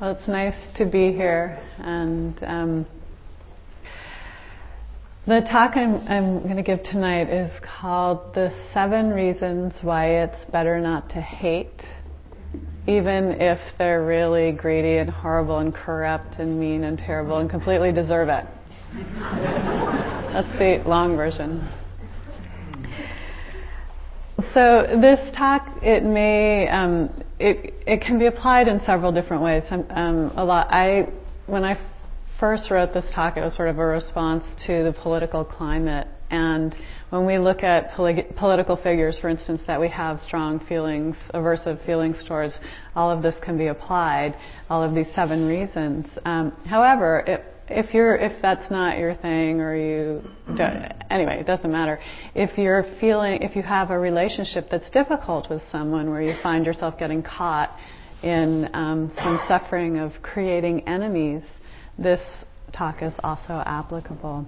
Well, it's nice to be here, and um, the talk I'm, I'm going to give tonight is called "The Seven Reasons Why It's Better Not to Hate." even if they're really greedy and horrible and corrupt and mean and terrible and completely deserve it. That's the long version. So this talk, it may, um, it, it can be applied in several different ways. Um, a lot. I, when I first wrote this talk, it was sort of a response to the political climate and when we look at polit- political figures, for instance, that we have strong feelings, aversive feelings towards, all of this can be applied, all of these seven reasons. Um, however, if, if you're if that's not your thing or you don't anyway it doesn't matter. If you're feeling if you have a relationship that's difficult with someone where you find yourself getting caught in um, some suffering of creating enemies this talk is also applicable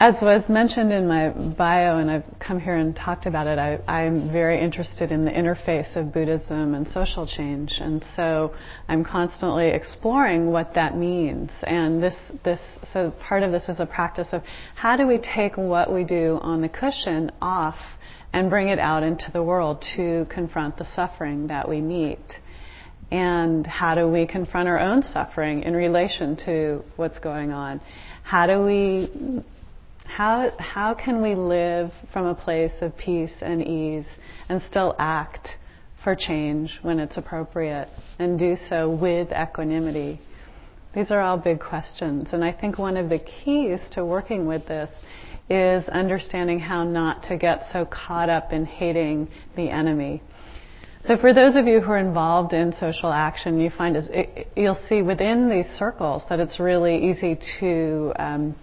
as was mentioned in my bio, and I've come here and talked about it, I, am very interested in the interface of Buddhism and social change, and so I'm constantly exploring what that means. And this, this, so part of this is a practice of how do we take what we do on the cushion off and bring it out into the world to confront the suffering that we meet. And how do we confront our own suffering in relation to what's going on? How do we how, how can we live from a place of peace and ease and still act for change when it's appropriate and do so with equanimity? These are all big questions. And I think one of the keys to working with this is understanding how not to get so caught up in hating the enemy. So for those of you who are involved in social action, you find is, it, you'll see within these circles that it's really easy to um,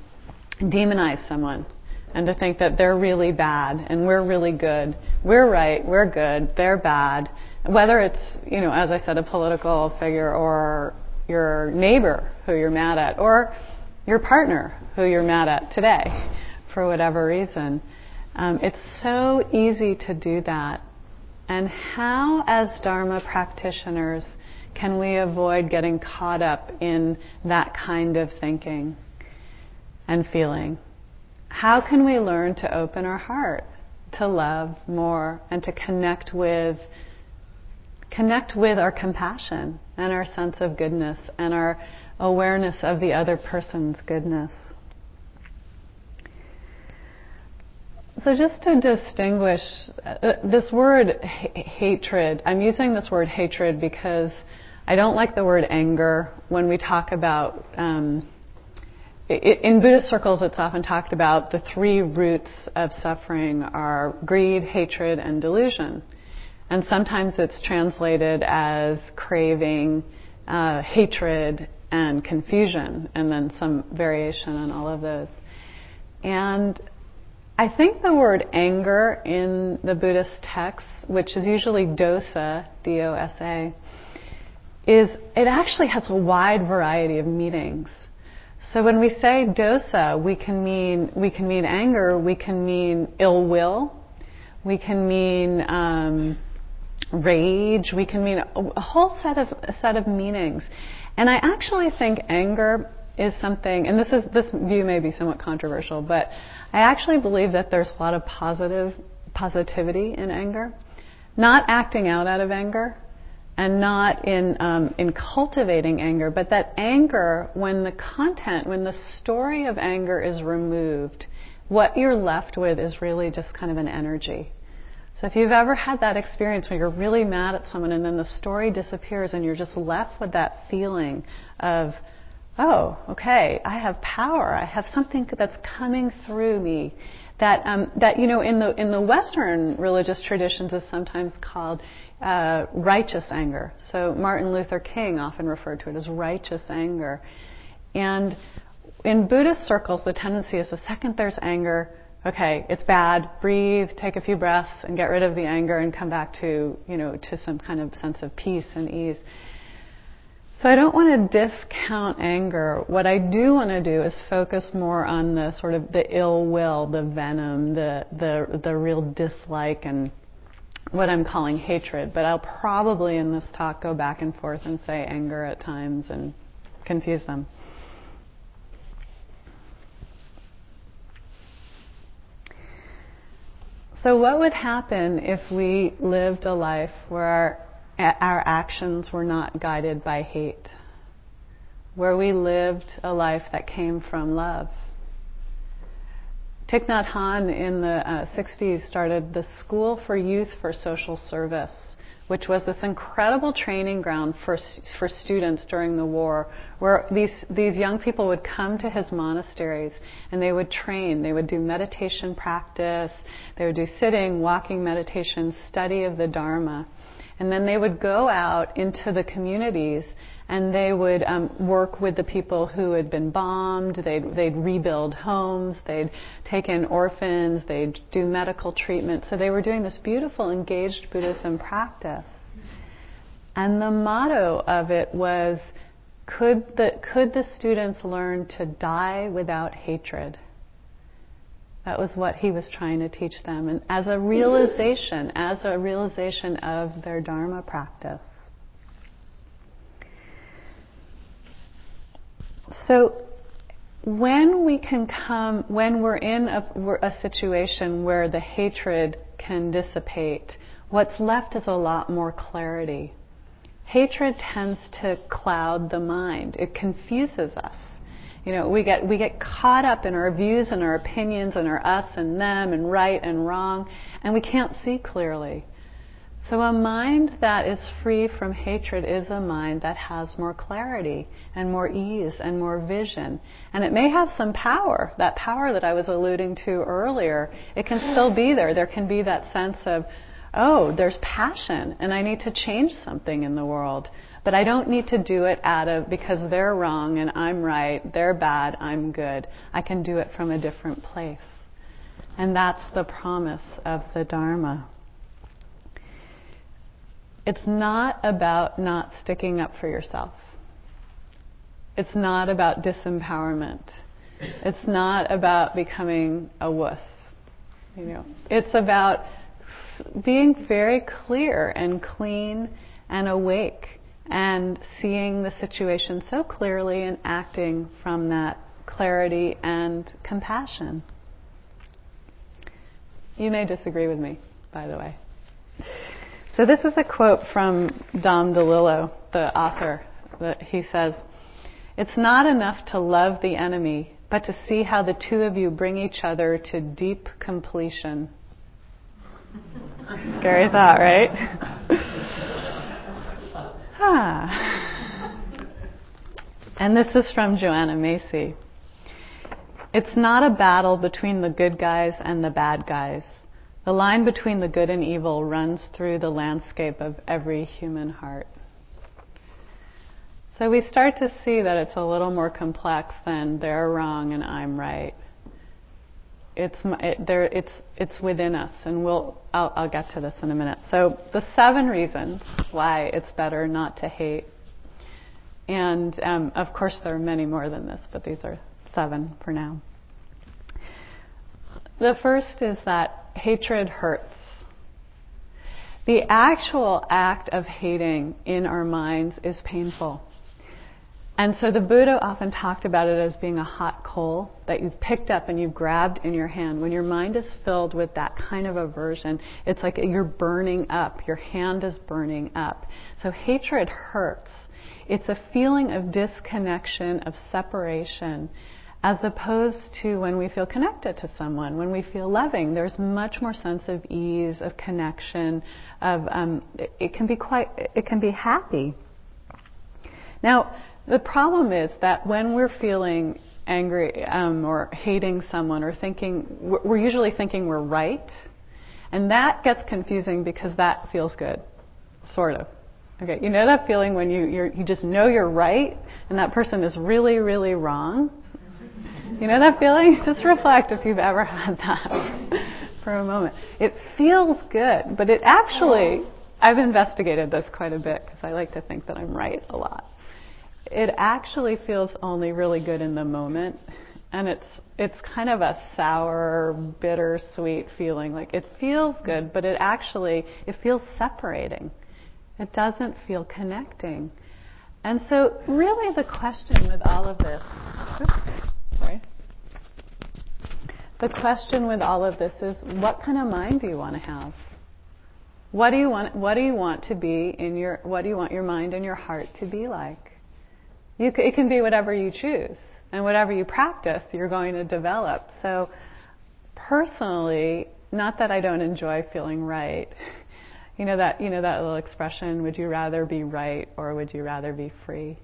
demonize someone and to think that they're really bad and we're really good. We're right, we're good, they're bad. Whether it's, you know, as I said, a political figure or your neighbor who you're mad at or your partner who you're mad at today for whatever reason. Um, it's so easy to do that. And how, as Dharma practitioners, can we avoid getting caught up in that kind of thinking? And feeling. How can we learn to open our heart to love more and to connect with connect with our compassion and our sense of goodness and our awareness of the other person's goodness? So, just to distinguish uh, this word hatred, I'm using this word hatred because I don't like the word anger when we talk about um, in Buddhist circles, it's often talked about the three roots of suffering are greed, hatred, and delusion. And sometimes it's translated as craving, uh, hatred, and confusion, and then some variation on all of those. And I think the word anger in the Buddhist texts, which is usually dosa, D-O-S-A, is it actually has a wide variety of meanings. So when we say dosa, we can mean we can mean anger, we can mean ill will, we can mean um, rage, we can mean a, whole set of set of meanings. And I actually think anger is something, and this is this view may be somewhat controversial, but I actually believe that there's a lot of positive positivity in anger. Not acting out out of anger, and not in um, in cultivating anger, but that anger, when the content, when the story of anger is removed, what you're left with is really just kind of an energy. So if you've ever had that experience where you're really mad at someone and then the story disappears and you're just left with that feeling of, oh, okay, I have power, I have something that's coming through me that um, that you know in the in the Western religious traditions is sometimes called uh, righteous anger. So Martin Luther King often referred to it as righteous anger, and in Buddhist circles, the tendency is the second there's anger, okay, it's bad. Breathe, take a few breaths, and get rid of the anger, and come back to you know to some kind of sense of peace and ease. So I don't want to discount anger. What I do want to do is focus more on the sort of the ill will, the venom, the the the real dislike and what I'm calling hatred, but I'll probably in this talk go back and forth and say anger at times and confuse them. So, what would happen if we lived a life where our, our actions were not guided by hate? Where we lived a life that came from love? Thich Nhat Hanh in the uh, 60s started the School for Youth for Social Service, which was this incredible training ground for, for students during the war, where these, these young people would come to his monasteries and they would train. They would do meditation practice, they would do sitting, walking meditation, study of the Dharma. And then they would go out into the communities and they would um, work with the people who had been bombed. They'd, they'd rebuild homes. They'd take in orphans. They'd do medical treatment. So they were doing this beautiful engaged Buddhism practice. And the motto of it was, could the, could the students learn to die without hatred? That was what he was trying to teach them. And as a realization, as a realization of their Dharma practice. So when we can come, when we're in a, a, situation where the hatred can dissipate, what's left is a lot more clarity. Hatred tends to cloud the mind. It confuses us. You know, we get, we get caught up in our views and our opinions and our us and them and right and wrong, and we can't see clearly. So, a mind that is free from hatred is a mind that has more clarity and more ease and more vision. And it may have some power, that power that I was alluding to earlier. It can still be there. There can be that sense of, oh, there's passion and I need to change something in the world. But I don't need to do it out of because they're wrong and I'm right, they're bad, I'm good. I can do it from a different place. And that's the promise of the Dharma. It's not about not sticking up for yourself. It's not about disempowerment. It's not about becoming a wuss. You know, it's about being very clear and clean and awake and seeing the situation so clearly and acting from that clarity and compassion. You may disagree with me, by the way. So this is a quote from Dom DeLillo, the author, that he says, It's not enough to love the enemy, but to see how the two of you bring each other to deep completion. Scary thought, right? ah. And this is from Joanna Macy. It's not a battle between the good guys and the bad guys. The line between the good and evil runs through the landscape of every human heart. So we start to see that it's a little more complex than they're wrong and I'm right. It's it, there. It's it's within us, and we'll. I'll, I'll get to this in a minute. So the seven reasons why it's better not to hate, and um, of course there are many more than this, but these are seven for now. The first is that hatred hurts. The actual act of hating in our minds is painful. And so the Buddha often talked about it as being a hot coal that you've picked up and you've grabbed in your hand. When your mind is filled with that kind of aversion, it's like you're burning up. Your hand is burning up. So hatred hurts. It's a feeling of disconnection, of separation as opposed to when we feel connected to someone, when we feel loving. There's much more sense of ease, of connection, of um, it, it can be quite, it can be happy. Now, the problem is that when we're feeling angry um, or hating someone or thinking, we're usually thinking we're right, and that gets confusing because that feels good, sort of. Okay, you know that feeling when you you just know you're right and that person is really really wrong. You know that feeling? Just reflect if you've ever had that for a moment. It feels good, but it actually, I've investigated this quite a bit because I like to think that I'm right a lot. It actually feels only really good in the moment, and it's it's kind of a sour, bitter-sweet feeling. Like it feels good, but it actually it feels separating. It doesn't feel connecting. And so, really, the question with all of this, oops, sorry, the question with all of this is, what kind of mind do you want to have? What do you want? What do you want to be in your? What do you want your mind and your heart to be like? You, it can be whatever you choose, and whatever you practice, you're going to develop. So, personally, not that I don't enjoy feeling right. You know that you know that little expression, would you rather be right or would you rather be free?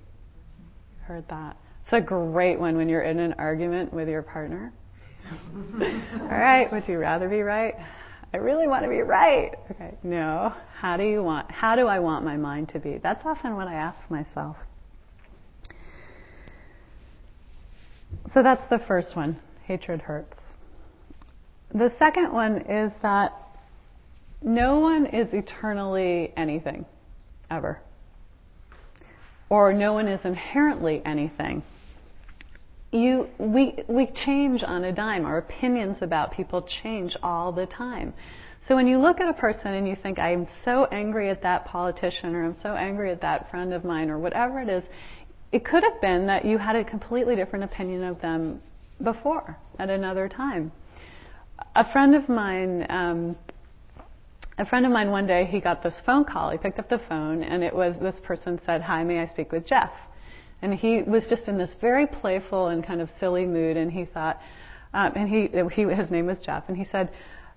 Heard that. It's a great one when you're in an argument with your partner. All right, would you rather be right? I really want to be right. Okay, no. How do you want how do I want my mind to be? That's often what I ask myself. So that's the first one. Hatred hurts. The second one is that no one is eternally anything, ever. Or no one is inherently anything. You, we, we change on a dime. Our opinions about people change all the time. So when you look at a person and you think, I'm so angry at that politician or I'm so angry at that friend of mine or whatever it is, it could have been that you had a completely different opinion of them before at another time. A friend of mine um, a friend of mine one day he got this phone call. He picked up the phone and it was this person said, "Hi, may I speak with Jeff?" And he was just in this very playful and kind of silly mood, and he thought, um, and he, he his name was Jeff, and he said,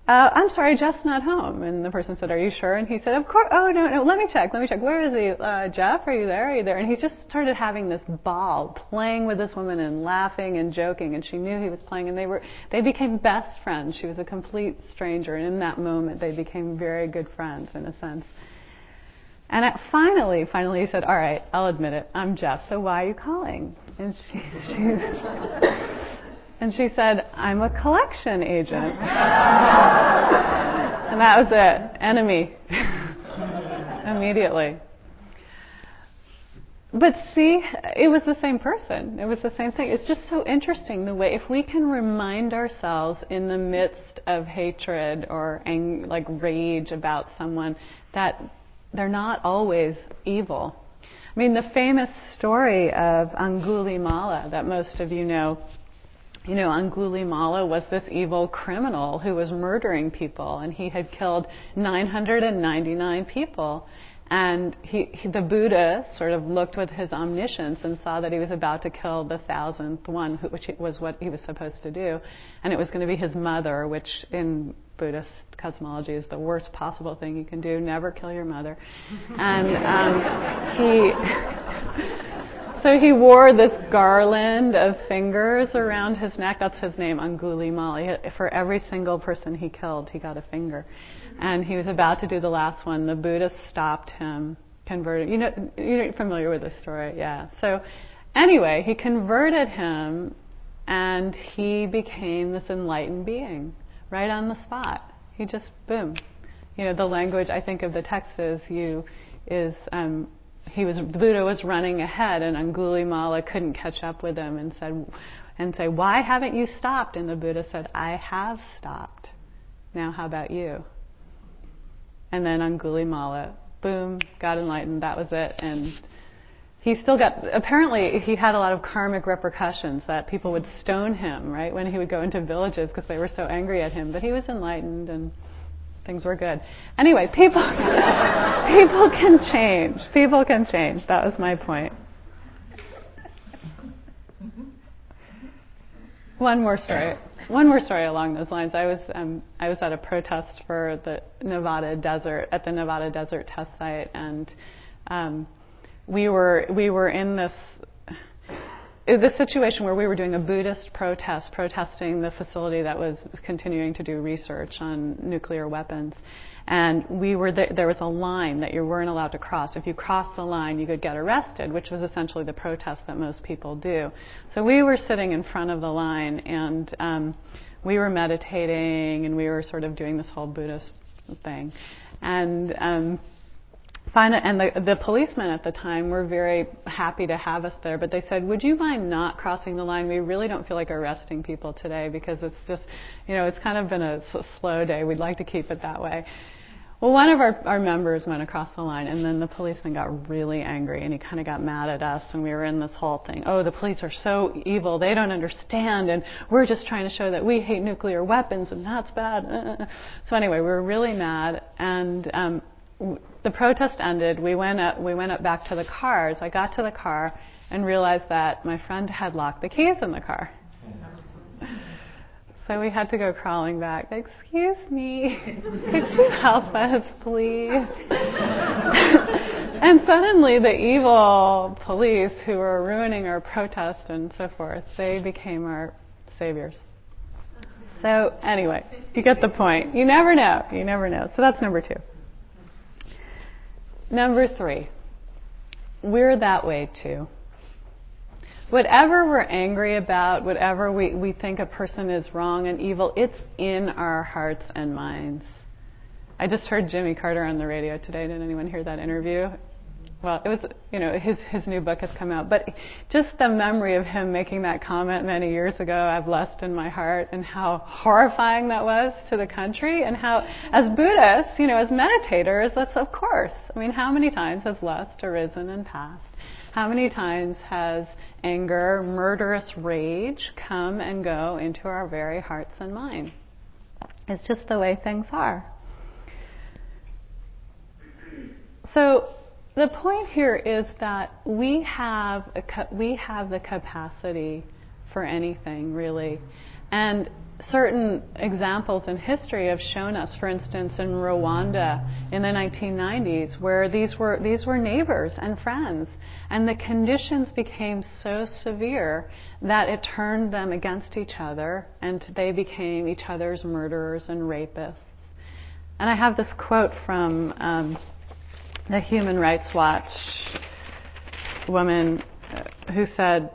uh, I'm sorry, Jeff's not home. And the person said, Are you sure? And he said, Of course. Oh, no, no, let me check. Let me check. Where is he? Uh, Jeff, are you there? Are you there? And he just started having this ball, playing with this woman and laughing and joking. And she knew he was playing. And they were, they became best friends. She was a complete stranger. And in that moment, they became very good friends in a sense. And at, finally, finally he said, All right, I'll admit it. I'm Jeff. So why are you calling? And she, she and she said, I'm a collection agent. and that was it. Enemy. Immediately. But see, it was the same person. It was the same thing. It's just so interesting the way, if we can remind ourselves in the midst of hatred or ang- like rage about someone that they're not always evil. I mean, the famous story of Angulimala that most of you know you know, Angulimala was this evil criminal who was murdering people, and he had killed 999 people. And he, he, the Buddha sort of looked with his omniscience and saw that he was about to kill the thousandth one, which was what he was supposed to do. And it was going to be his mother, which in Buddhist cosmology is the worst possible thing you can do. Never kill your mother. and um, he. so he wore this garland of fingers around his neck. That's his name, Angulimala. For every single person he killed, he got a finger. And he was about to do the last one. The Buddha stopped him, converted. You know, you're familiar with this story, yeah. So anyway, he converted him, and he became this enlightened being right on the spot. He just boom. You know, the language I think of the text is you is um, he was the Buddha was running ahead, and Angulimala couldn't catch up with him, and said, and say, "Why haven't you stopped?" And the Buddha said, "I have stopped. Now, how about you?" And then Angulimala, boom, got enlightened. That was it, and he still got apparently he had a lot of karmic repercussions that people would stone him right when he would go into villages because they were so angry at him but he was enlightened and things were good. Anyway, people people can change. People can change. That was my point. One more story. One more story along those lines. I was um, I was at a protest for the Nevada desert at the Nevada Desert Test Site, and um, we were we were in this the situation where we were doing a Buddhist protest, protesting the facility that was continuing to do research on nuclear weapons. And we were there, there was a line that you weren't allowed to cross. If you crossed the line, you could get arrested, which was essentially the protest that most people do. So we were sitting in front of the line, and um, we were meditating, and we were sort of doing this whole Buddhist thing. And um, and the, the policemen at the time were very happy to have us there, but they said, would you mind not crossing the line? We really don't feel like arresting people today because it's just, you know, it's kind of been a slow day. We'd like to keep it that way. Well, one of our, our members went across the line, and then the policeman got really angry, and he kind of got mad at us, and we were in this whole thing. Oh, the police are so evil; they don't understand, and we're just trying to show that we hate nuclear weapons, and that's bad. Uh, uh, uh. So anyway, we were really mad, and um, the protest ended. We went up. We went up back to the cars. I got to the car and realized that my friend had locked the keys in the car. So we had to go crawling back. Excuse me, could you help us, please? and suddenly, the evil police who were ruining our protest and so forth, they became our saviors. So anyway, you get the point. You never know. You never know. So that's number two. Number three, we're that way too. Whatever we're angry about, whatever we, we think a person is wrong and evil, it's in our hearts and minds. I just heard Jimmy Carter on the radio today. Did anyone hear that interview? Well, it was, you know, his, his new book has come out, but just the memory of him making that comment many years ago, I've lust in my heart, and how horrifying that was to the country, and how, as Buddhists, you know, as meditators, that's of course. I mean, how many times has lust arisen and passed? How many times has anger, murderous rage come and go into our very hearts and minds? It's just the way things are. So the point here is that we have a, we have the capacity for anything really, and certain examples in history have shown us, for instance, in Rwanda in the 1990s, where these were, these were neighbors and friends, and the conditions became so severe that it turned them against each other, and they became each other's murderers and rapists. And I have this quote from um, the Human Rights Watch woman uh, who said,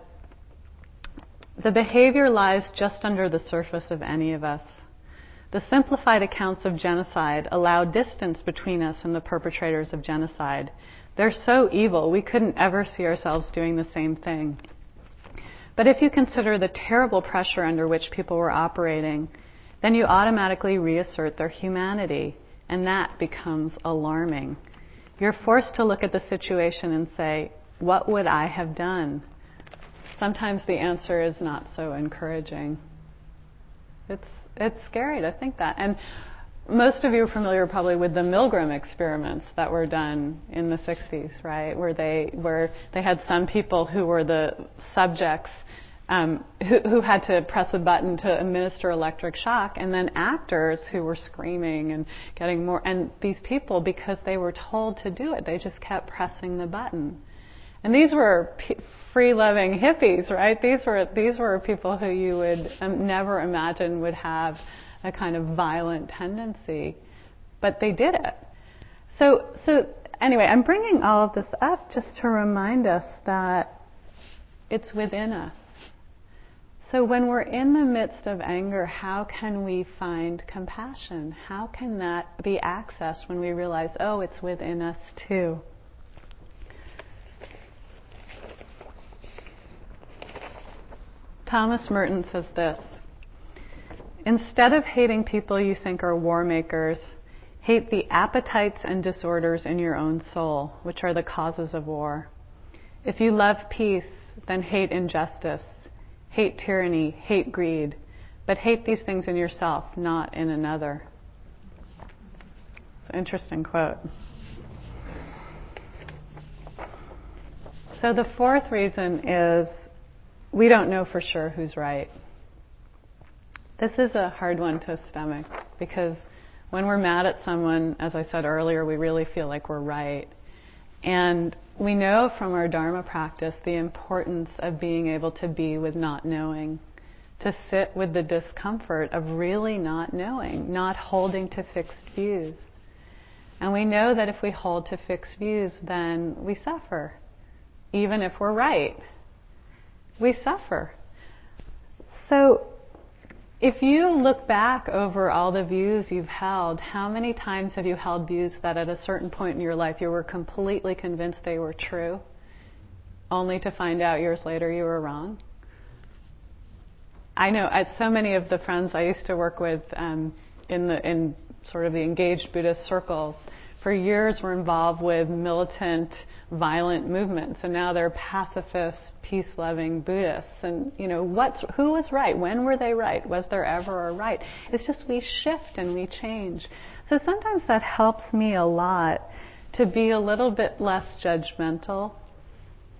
the behavior lies just under the surface of any of us. The simplified accounts of genocide allow distance between us and the perpetrators of genocide. They're so evil, we couldn't ever see ourselves doing the same thing. But if you consider the terrible pressure under which people were operating, then you automatically reassert their humanity, and that becomes alarming. You're forced to look at the situation and say, What would I have done? sometimes the answer is not so encouraging. It's it's scary to think that. And most of you are familiar probably with the Milgram experiments that were done in the 60s, right? Where they where they had some people who were the subjects um, who, who had to press a button to administer electric shock, and then actors who were screaming and getting more. And these people, because they were told to do it, they just kept pressing the button. And these were free loving hippies, right? These were these were people who you would um, never imagine would have a kind of violent tendency, but they did it. So so anyway, I'm bringing all of this up just to remind us that it's within us. So when we're in the midst of anger, how can we find compassion? How can that be accessed when we realize, oh, it's within us too? Thomas Merton says this Instead of hating people you think are war makers, hate the appetites and disorders in your own soul, which are the causes of war. If you love peace, then hate injustice, hate tyranny, hate greed, but hate these things in yourself, not in another. Interesting quote. So the fourth reason is we don't know for sure who's right. This is a hard one to stomach because when we're mad at someone, as I said earlier, we really feel like we're right. And we know from our Dharma practice the importance of being able to be with not knowing, to sit with the discomfort of really not knowing, not holding to fixed views. And we know that if we hold to fixed views, then we suffer, even if we're right we suffer. So if you look back over all the views you've held, how many times have you held views that at a certain point in your life you were completely convinced they were true, only to find out years later you were wrong? I know at so many of the friends I used to work with um, in the in sort of the engaged Buddhist circles, for years were involved with militant, violent movements, and now they're pacifist, peace-loving Buddhists. And you know, what's who was right? When were they right? Was there ever a right? It's just we shift and we change. So sometimes that helps me a lot to be a little bit less judgmental,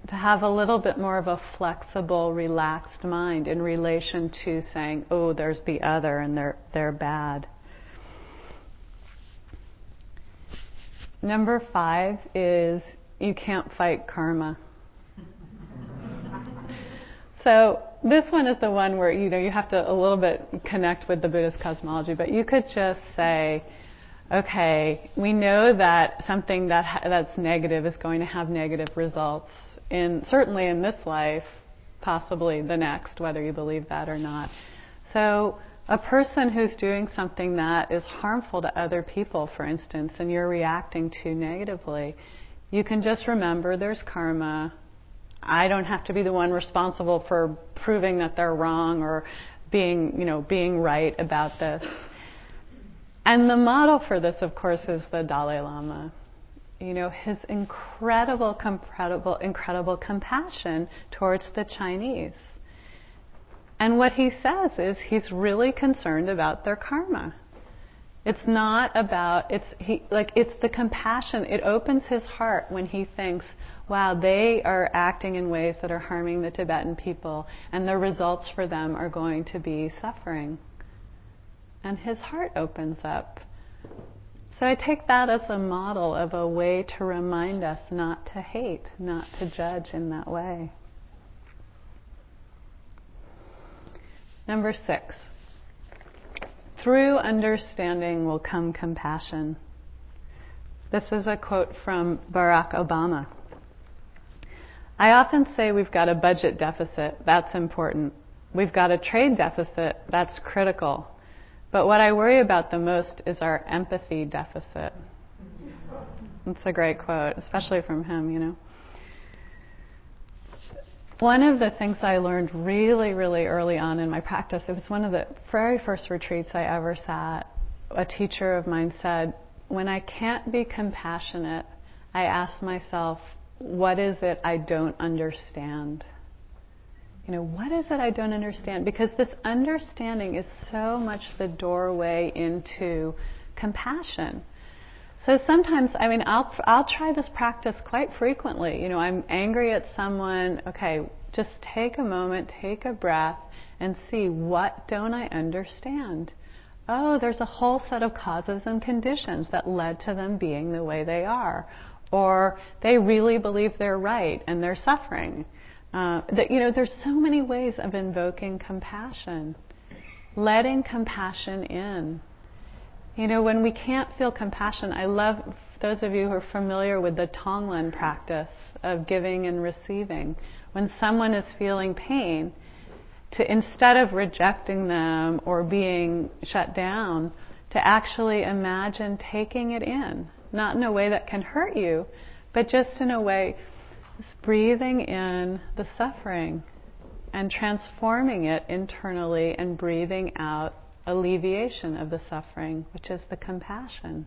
to have a little bit more of a flexible, relaxed mind in relation to saying, "Oh, there's the other, and they're they're bad." Number five is you can't fight karma. so this one is the one where you know you have to a little bit connect with the Buddhist cosmology, but you could just say, okay, we know that something that ha- that's negative is going to have negative results in certainly in this life, possibly the next, whether you believe that or not. So a person who's doing something that is harmful to other people, for instance, and you're reacting to negatively, you can just remember there's karma. I don't have to be the one responsible for proving that they're wrong or being, you know, being right about this. And the model for this, of course, is the Dalai Lama. You know, his incredible, incredible, incredible compassion towards the Chinese and what he says is he's really concerned about their karma. It's not about it's he like it's the compassion. It opens his heart when he thinks, wow, they are acting in ways that are harming the Tibetan people and the results for them are going to be suffering. And his heart opens up. So I take that as a model of a way to remind us not to hate, not to judge in that way. Number six. Through understanding will come compassion. This is a quote from Barack Obama. I often say we've got a budget deficit. That's important. We've got a trade deficit. That's critical. But what I worry about the most is our empathy deficit. That's a great quote, especially from him, you know. One of the things I learned really, really early on in my practice, it was one of the very first retreats I ever sat. A teacher of mine said, When I can't be compassionate, I ask myself, What is it I don't understand? You know, what is it I don't understand? Because this understanding is so much the doorway into compassion. So sometimes, I mean, I'll I'll try this practice quite frequently. You know, I'm angry at someone. Okay, just take a moment, take a breath, and see what don't I understand. Oh, there's a whole set of causes and conditions that led to them being the way they are, or they really believe they're right and they're suffering. Uh, that you know, there's so many ways of invoking compassion, letting compassion in you know, when we can't feel compassion, I love those of you who are familiar with the Tonglen practice of giving and receiving. When someone is feeling pain, to instead of rejecting them or being shut down, to actually imagine taking it in, not in a way that can hurt you, but just in a way, just breathing in the suffering and transforming it internally and breathing out alleviation of the suffering, which is the compassion.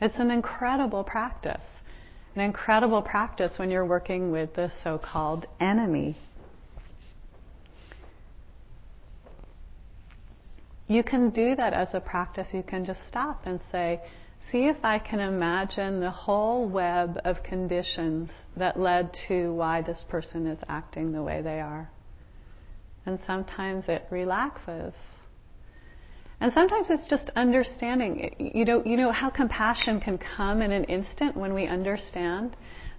It's an incredible practice. An incredible practice when you're working with the so called enemy. You can do that as a practice. You can just stop and say, see if I can imagine the whole web of conditions that led to why this person is acting the way they are. And sometimes it relaxes. And sometimes it's just understanding. You know, you know how compassion can come in an instant when we understand.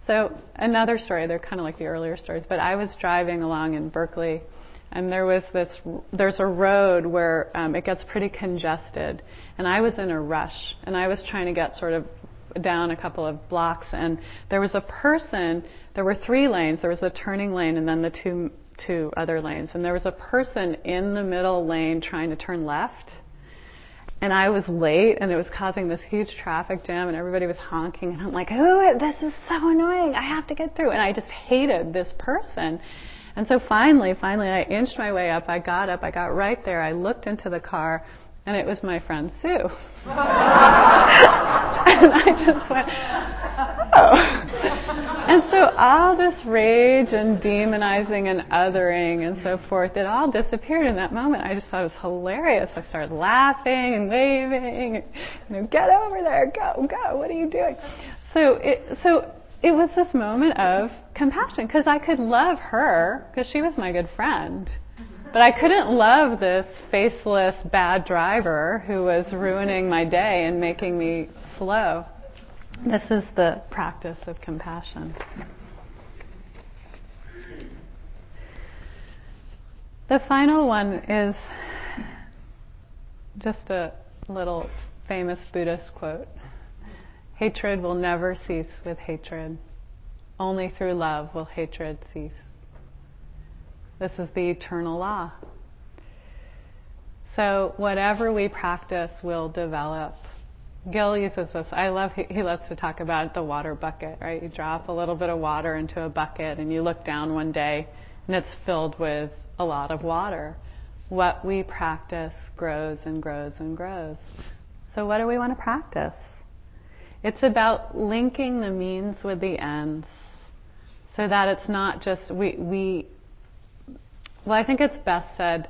So another story. They're kind of like the earlier stories. But I was driving along in Berkeley, and there was this. There's a road where um, it gets pretty congested, and I was in a rush, and I was trying to get sort of down a couple of blocks, and there was a person. There were three lanes. There was a turning lane, and then the two two other lanes, and there was a person in the middle lane trying to turn left. And I was late, and it was causing this huge traffic jam, and everybody was honking, and I'm like, "Oh, this is so annoying! I have to get through." And I just hated this person. And so finally, finally, I inched my way up. I got up. I got right there. I looked into the car, and it was my friend Sue. and I just went, oh. And so all this rage and demonizing and othering and so forth, it all disappeared in that moment. I just thought it was hilarious. I started laughing and waving, you know, get over there, go, go, what are you doing? So it, so it was this moment of compassion because I could love her because she was my good friend. But I couldn't love this faceless bad driver who was ruining my day and making me slow. This is the practice of compassion. The final one is just a little famous Buddhist quote Hatred will never cease with hatred. Only through love will hatred cease. This is the eternal law. So whatever we practice will develop. Gil uses this. I love. He, loves to talk about the water bucket. Right? You drop a little bit of water into a bucket, and you look down one day, and it's filled with a lot of water. What we practice grows and grows and grows. So what do we want to practice? It's about linking the means with the ends, so that it's not just we we well, I think it's best said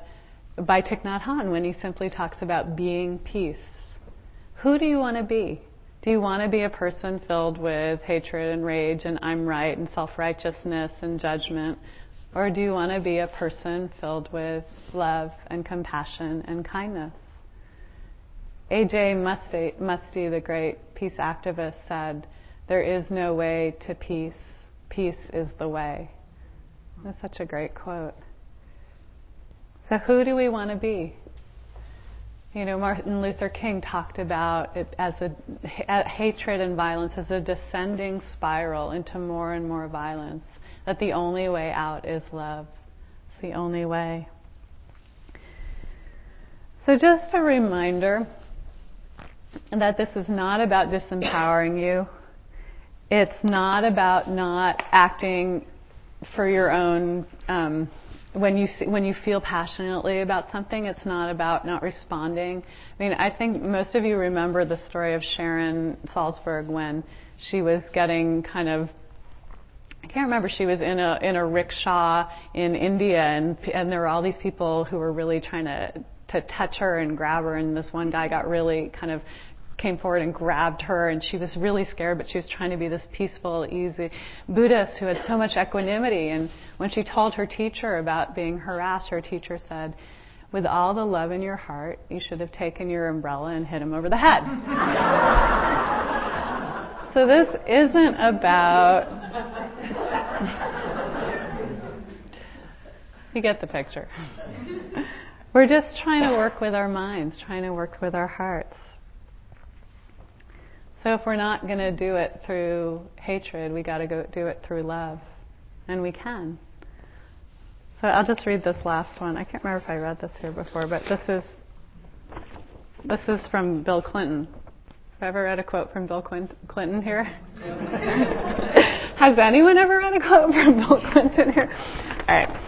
by Thich Nhat Hanh when he simply talks about being peace. Who do you want to be? Do you want to be a person filled with hatred and rage and I'm right and self righteousness and judgment? Or do you want to be a person filled with love and compassion and kindness? A.J. Muste, the great peace activist, said, There is no way to peace. Peace is the way. That's such a great quote. So, who do we want to be? You know, Martin Luther King talked about it as a hatred and violence as a descending spiral into more and more violence. That the only way out is love. It's the only way. So, just a reminder that this is not about disempowering you. It's not about not acting for your own. Um, when you see, when you feel passionately about something, it's not about not responding. I mean, I think most of you remember the story of Sharon Salzberg when she was getting kind of I can't remember. She was in a in a rickshaw in India, and and there were all these people who were really trying to to touch her and grab her, and this one guy got really kind of came forward and grabbed her, and she was really scared, but she was trying to be this peaceful, easy Buddhist who had so much equanimity. And when she told her teacher about being harassed, her teacher said, with all the love in your heart, you should have taken your umbrella and hit him over the head. so this isn't about. you get the picture. We're just trying to work with our minds, trying to work with our hearts. So if we're not going to do it through hatred, we got to go do it through love, and we can. So I'll just read this last one. I can't remember if I read this here before, but this is this is from Bill Clinton. Have I ever read a quote from Bill Clinton here? Has anyone ever read a quote from Bill Clinton here? All right.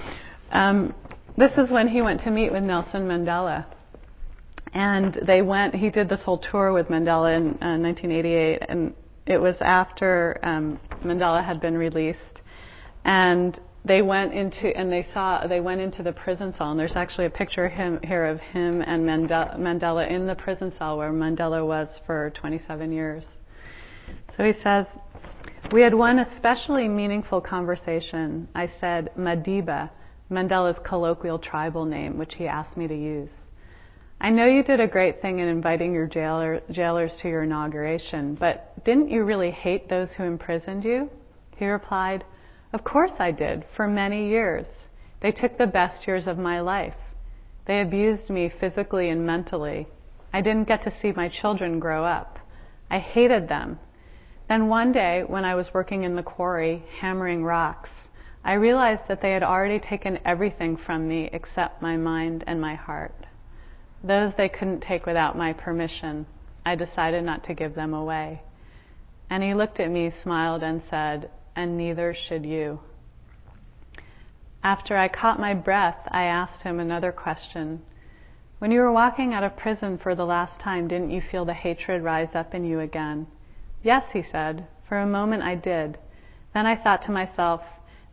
Um, this is when he went to meet with Nelson Mandela. And they went, he did this whole tour with Mandela in uh, 1988, and it was after um, Mandela had been released. And they went into, and they saw, they went into the prison cell, and there's actually a picture him, here of him and Mandela, Mandela in the prison cell where Mandela was for 27 years. So he says, we had one especially meaningful conversation. I said Madiba, Mandela's colloquial tribal name, which he asked me to use. I know you did a great thing in inviting your jailer, jailers to your inauguration, but didn't you really hate those who imprisoned you? He replied, Of course I did, for many years. They took the best years of my life. They abused me physically and mentally. I didn't get to see my children grow up. I hated them. Then one day, when I was working in the quarry, hammering rocks, I realized that they had already taken everything from me except my mind and my heart. Those they couldn't take without my permission. I decided not to give them away. And he looked at me, smiled, and said, And neither should you. After I caught my breath, I asked him another question. When you were walking out of prison for the last time, didn't you feel the hatred rise up in you again? Yes, he said. For a moment I did. Then I thought to myself,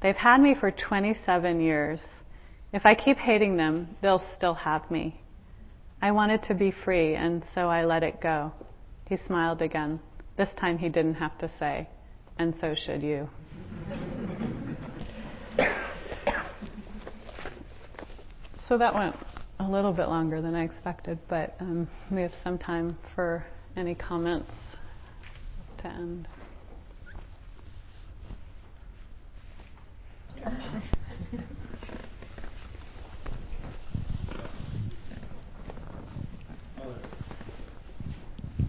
they've had me for 27 years. If I keep hating them, they'll still have me. I wanted to be free, and so I let it go. He smiled again. This time he didn't have to say, and so should you. so that went a little bit longer than I expected, but um, we have some time for any comments to end.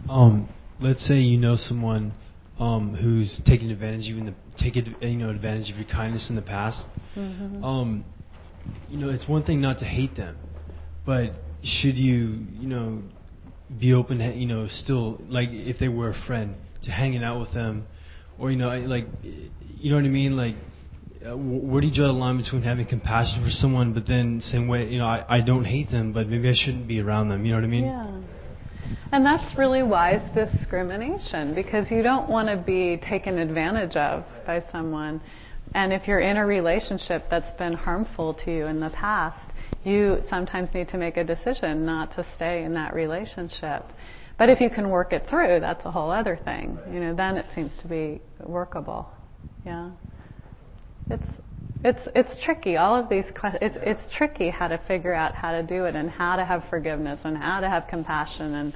Um, let's say you know someone um, who's taken advantage of you, in the, taken you know advantage of your kindness in the past. Mm-hmm. Um, you know, it's one thing not to hate them, but should you, you know, be open, you know, still like if they were a friend to hanging out with them, or you know, like, you know what I mean, like. Uh, where do you draw the line between having compassion for someone, but then same way, you know, I, I don't hate them, but maybe I shouldn't be around them. You know what I mean? Yeah. And that's really wise discrimination because you don't want to be taken advantage of by someone. And if you're in a relationship that's been harmful to you in the past, you sometimes need to make a decision not to stay in that relationship. But if you can work it through, that's a whole other thing. You know, then it seems to be workable. Yeah. It's it's it's tricky. All of these questions. It's it's tricky how to figure out how to do it and how to have forgiveness and how to have compassion and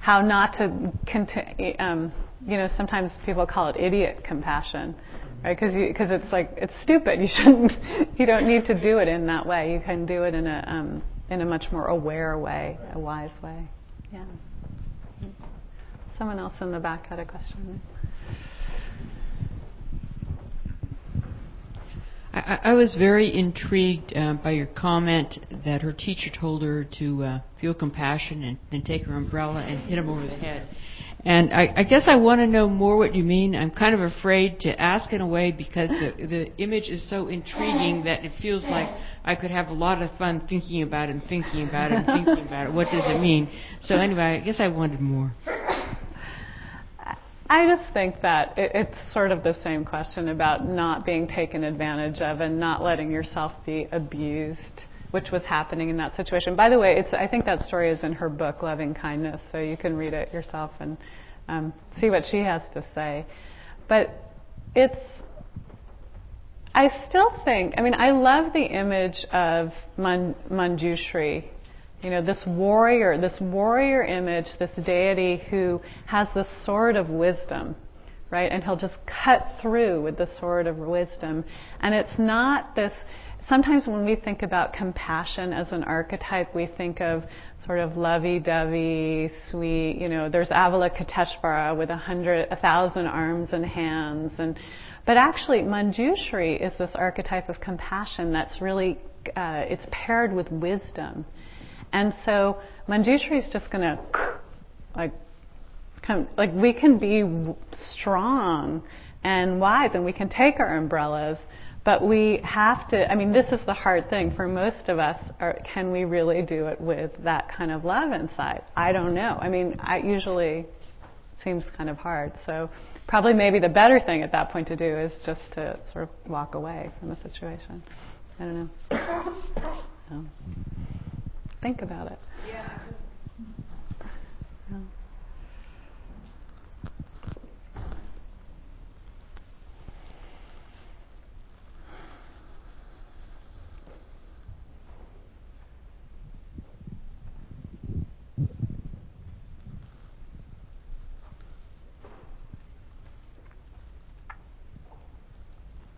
how not to continue. Um, you know, sometimes people call it idiot compassion, right? Because because it's like it's stupid. You shouldn't. You don't need to do it in that way. You can do it in a um, in a much more aware way, a wise way. Yeah. Someone else in the back had a question. I, I was very intrigued uh, by your comment that her teacher told her to uh, feel compassion and then take her umbrella and hit him over the head. And I, I guess I want to know more what you mean. I'm kind of afraid to ask in a way because the the image is so intriguing that it feels like I could have a lot of fun thinking about it and thinking about it and thinking about it. What does it mean? So anyway, I guess I wanted more. I just think that it, it's sort of the same question about not being taken advantage of and not letting yourself be abused, which was happening in that situation. By the way, it's, I think that story is in her book, Loving Kindness, so you can read it yourself and um, see what she has to say. But it's, I still think, I mean, I love the image of Man, Manjushri you know, this warrior, this warrior image, this deity who has the sword of wisdom, right? And he'll just cut through with the sword of wisdom. And it's not this, sometimes when we think about compassion as an archetype, we think of sort of lovey-dovey, sweet, you know, there's Avalokiteshvara with a hundred, a thousand arms and hands. And, but actually, Manjushri is this archetype of compassion that's really, uh, it's paired with wisdom. And so Manjushri is just going to like come like we can be strong and wise and we can take our umbrellas but we have to i mean this is the hard thing for most of us are, can we really do it with that kind of love inside? I don't know. I mean i usually seems kind of hard. So probably maybe the better thing at that point to do is just to sort of walk away from the situation. I don't know think about it. Yeah.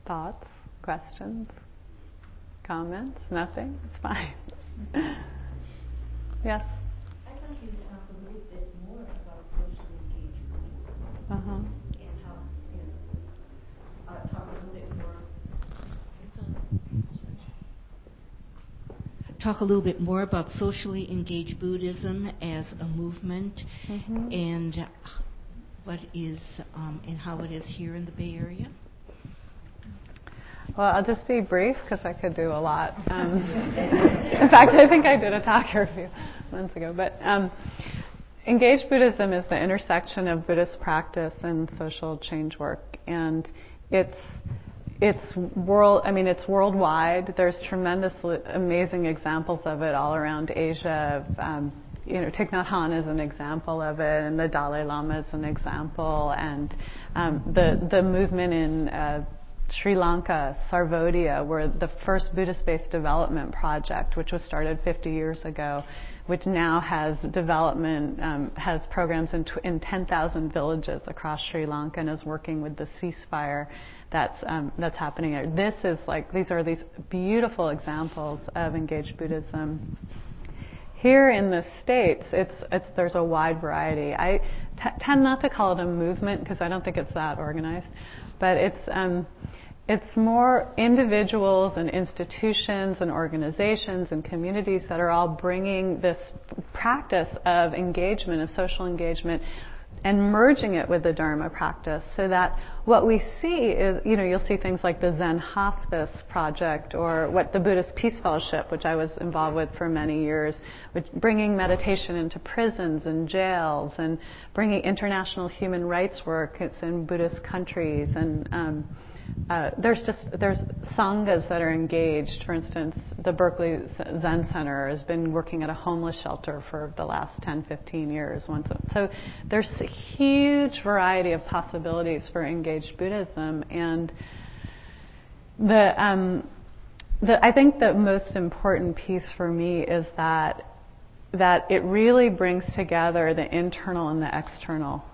Thoughts, questions, comments? Nothing? It's fine. Yes. Uh-huh. Talk a little bit more about. Uh-huh. Talk a little bit more. About socially engaged Buddhism as a movement mm-hmm. and what is um, and how it is here in the Bay Area. Well, I'll just be brief because I could do a lot. Um, in fact, I think I did a talk here months ago. But um, engaged Buddhism is the intersection of Buddhist practice and social change work, and it's it's world. I mean, it's worldwide. There's tremendous, amazing examples of it all around Asia. Um, you know, Thich Nhat Hanh is an example of it, and the Dalai Lama is an example, and um, the the movement in uh, Sri Lanka, Sarvodaya, were the first Buddhist-based development project, which was started 50 years ago, which now has development, um, has programs in, tw- in 10,000 villages across Sri Lanka and is working with the ceasefire that's, um, that's happening there. This is like, these are these beautiful examples of engaged Buddhism. Here in the States, it's, it's, there's a wide variety. I t- tend not to call it a movement because I don't think it's that organized, but it's, um, it's more individuals and institutions and organizations and communities that are all bringing this practice of engagement, of social engagement, and merging it with the Dharma practice so that what we see is, you know, you'll see things like the Zen Hospice Project or what the Buddhist Peace Fellowship, which I was involved with for many years, bringing meditation into prisons and jails and bringing international human rights work. It's in Buddhist countries and, um, uh, there's just there's sanghas that are engaged. For instance, the Berkeley Zen Center has been working at a homeless shelter for the last 10, 15 years. So there's a huge variety of possibilities for engaged Buddhism, and the um, the I think the most important piece for me is that that it really brings together the internal and the external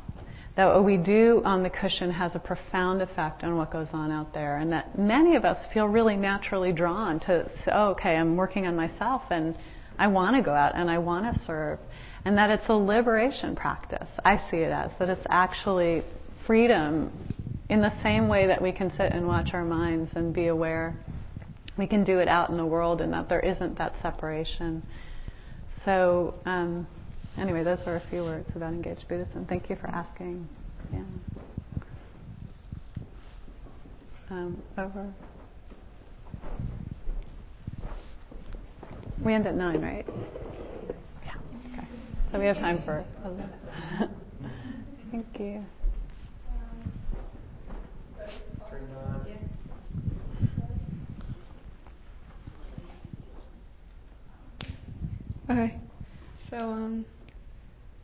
that what we do on the cushion has a profound effect on what goes on out there, and that many of us feel really naturally drawn to, oh, okay, I'm working on myself and I want to go out and I want to serve, and that it's a liberation practice. I see it as that it's actually freedom in the same way that we can sit and watch our minds and be aware. We can do it out in the world, and that there isn't that separation. So. Um, Anyway, those are a few words about engaged Buddhism. Thank you for asking. Yeah. Um, over. We end at nine, right? Yeah. Okay. So we have time for. Thank you. Okay. So, um,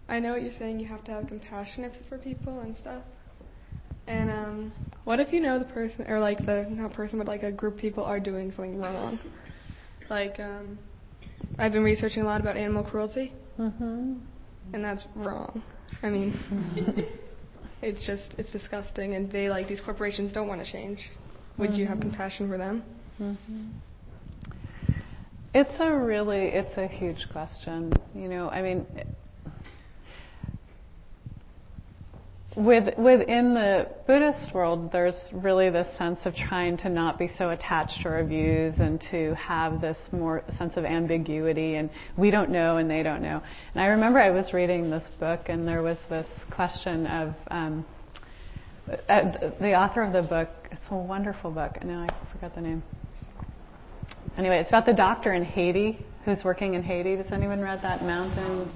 I know what you're saying. You have to have compassion for people and stuff. And um, what if you know the person, or like the not person, but like a group of people are doing something wrong? Like, um, I've been researching a lot about animal cruelty, mm-hmm. and that's wrong. I mean, it's just it's disgusting, and they like these corporations don't want to change. Would mm-hmm. you have mm-hmm. compassion for them? Mm-hmm. It's a really, it's a huge question. You know, I mean, with, within the Buddhist world, there's really this sense of trying to not be so attached to our views and to have this more sense of ambiguity and we don't know and they don't know. And I remember I was reading this book and there was this question of um, uh, the author of the book. It's a wonderful book. Know I forgot the name. Anyway, it's about the doctor in Haiti who's working in Haiti. Does anyone read that? Mountain,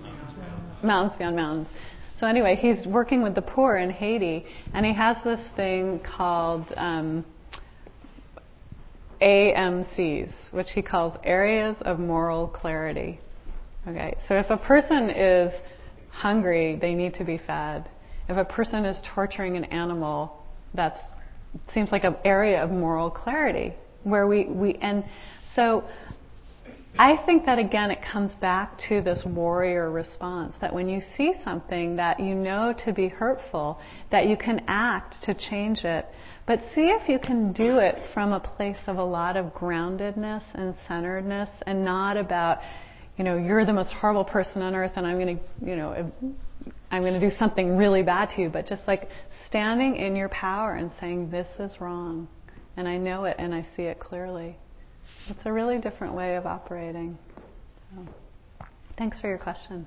Mountains Beyond Mountains. So anyway, he's working with the poor in Haiti, and he has this thing called um, AMCs, which he calls areas of moral clarity. Okay, so if a person is hungry, they need to be fed. If a person is torturing an animal, that seems like an area of moral clarity where we, we and so I think that again, it comes back to this warrior response that when you see something that you know to be hurtful, that you can act to change it. But see if you can do it from a place of a lot of groundedness and centeredness and not about, you know, you're the most horrible person on earth and I'm going to, you know, I'm going to do something really bad to you, but just like standing in your power and saying, this is wrong. And I know it and I see it clearly. It's a really different way of operating. So, thanks for your question.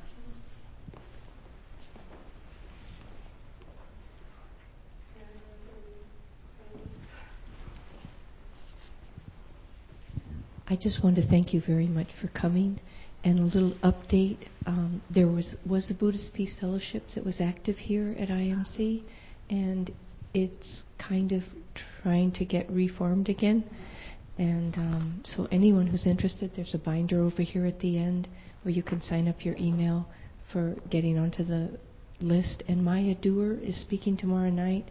I just want to thank you very much for coming. And a little update. Um, there was was the Buddhist Peace Fellowship that was active here at IMC, and it's kind of trying to get reformed again. And um, so, anyone who's interested, there's a binder over here at the end where you can sign up your email for getting onto the list. And Maia Duerr is speaking tomorrow night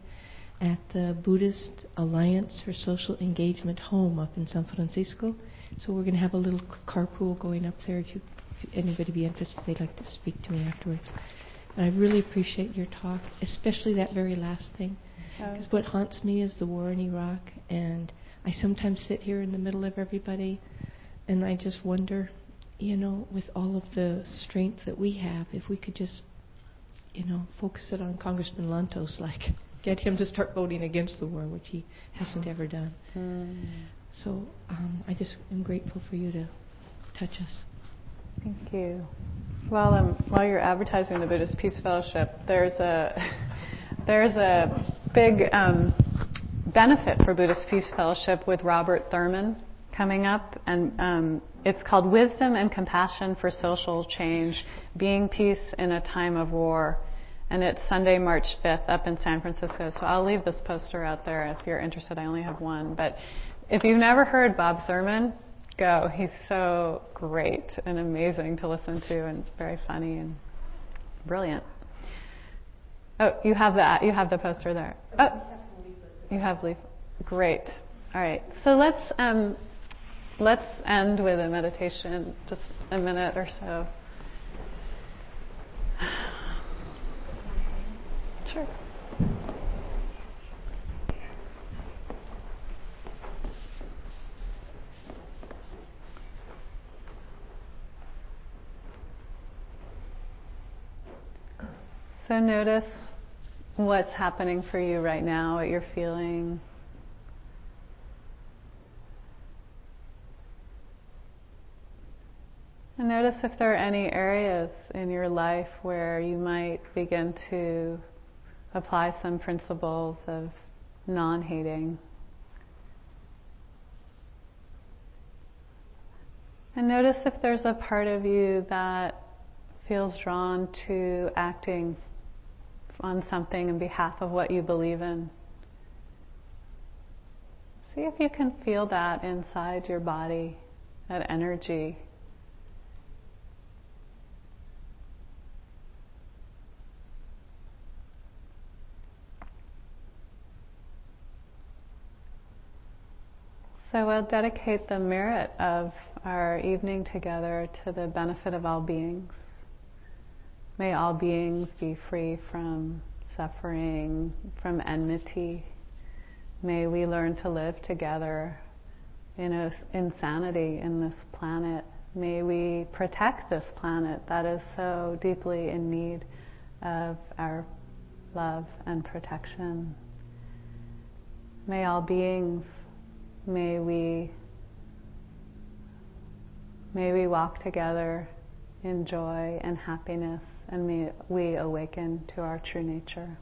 at the Buddhist Alliance for Social Engagement home up in San Francisco. So we're going to have a little carpool going up there. If, you, if anybody be interested, they'd like to speak to me afterwards. And I really appreciate your talk, especially that very last thing. Because what haunts me is the war in Iraq, and I sometimes sit here in the middle of everybody, and I just wonder, you know, with all of the strength that we have, if we could just, you know, focus it on Congressman Lantos, like get him to start voting against the war, which he hasn't ever done. Mm. So um, I just am grateful for you to touch us. Thank you. Well, um, while you're advertising the Buddhist Peace Fellowship, there's a there's a big um, benefit for Buddhist Peace Fellowship with Robert Thurman coming up, and um, it's called Wisdom and Compassion for Social Change: Being Peace in a Time of War. And it's Sunday, March 5th, up in San Francisco. So I'll leave this poster out there if you're interested. I only have one, but if you've never heard Bob Thurman, go. He's so great and amazing to listen to and very funny and brilliant. Oh, you have that. You have the poster there. Oh, you have leaf. Great. All right. So let's um, let's end with a meditation, just a minute or so. Sure. So notice what's happening for you right now, what you're feeling. And notice if there are any areas in your life where you might begin to apply some principles of non hating. And notice if there's a part of you that feels drawn to acting on something in behalf of what you believe in. See if you can feel that inside your body, that energy. So we'll dedicate the merit of our evening together to the benefit of all beings. May all beings be free from suffering, from enmity. May we learn to live together in a, insanity in this planet. May we protect this planet that is so deeply in need of our love and protection. May all beings, may we, may we walk together in joy and happiness and may we awaken to our true nature.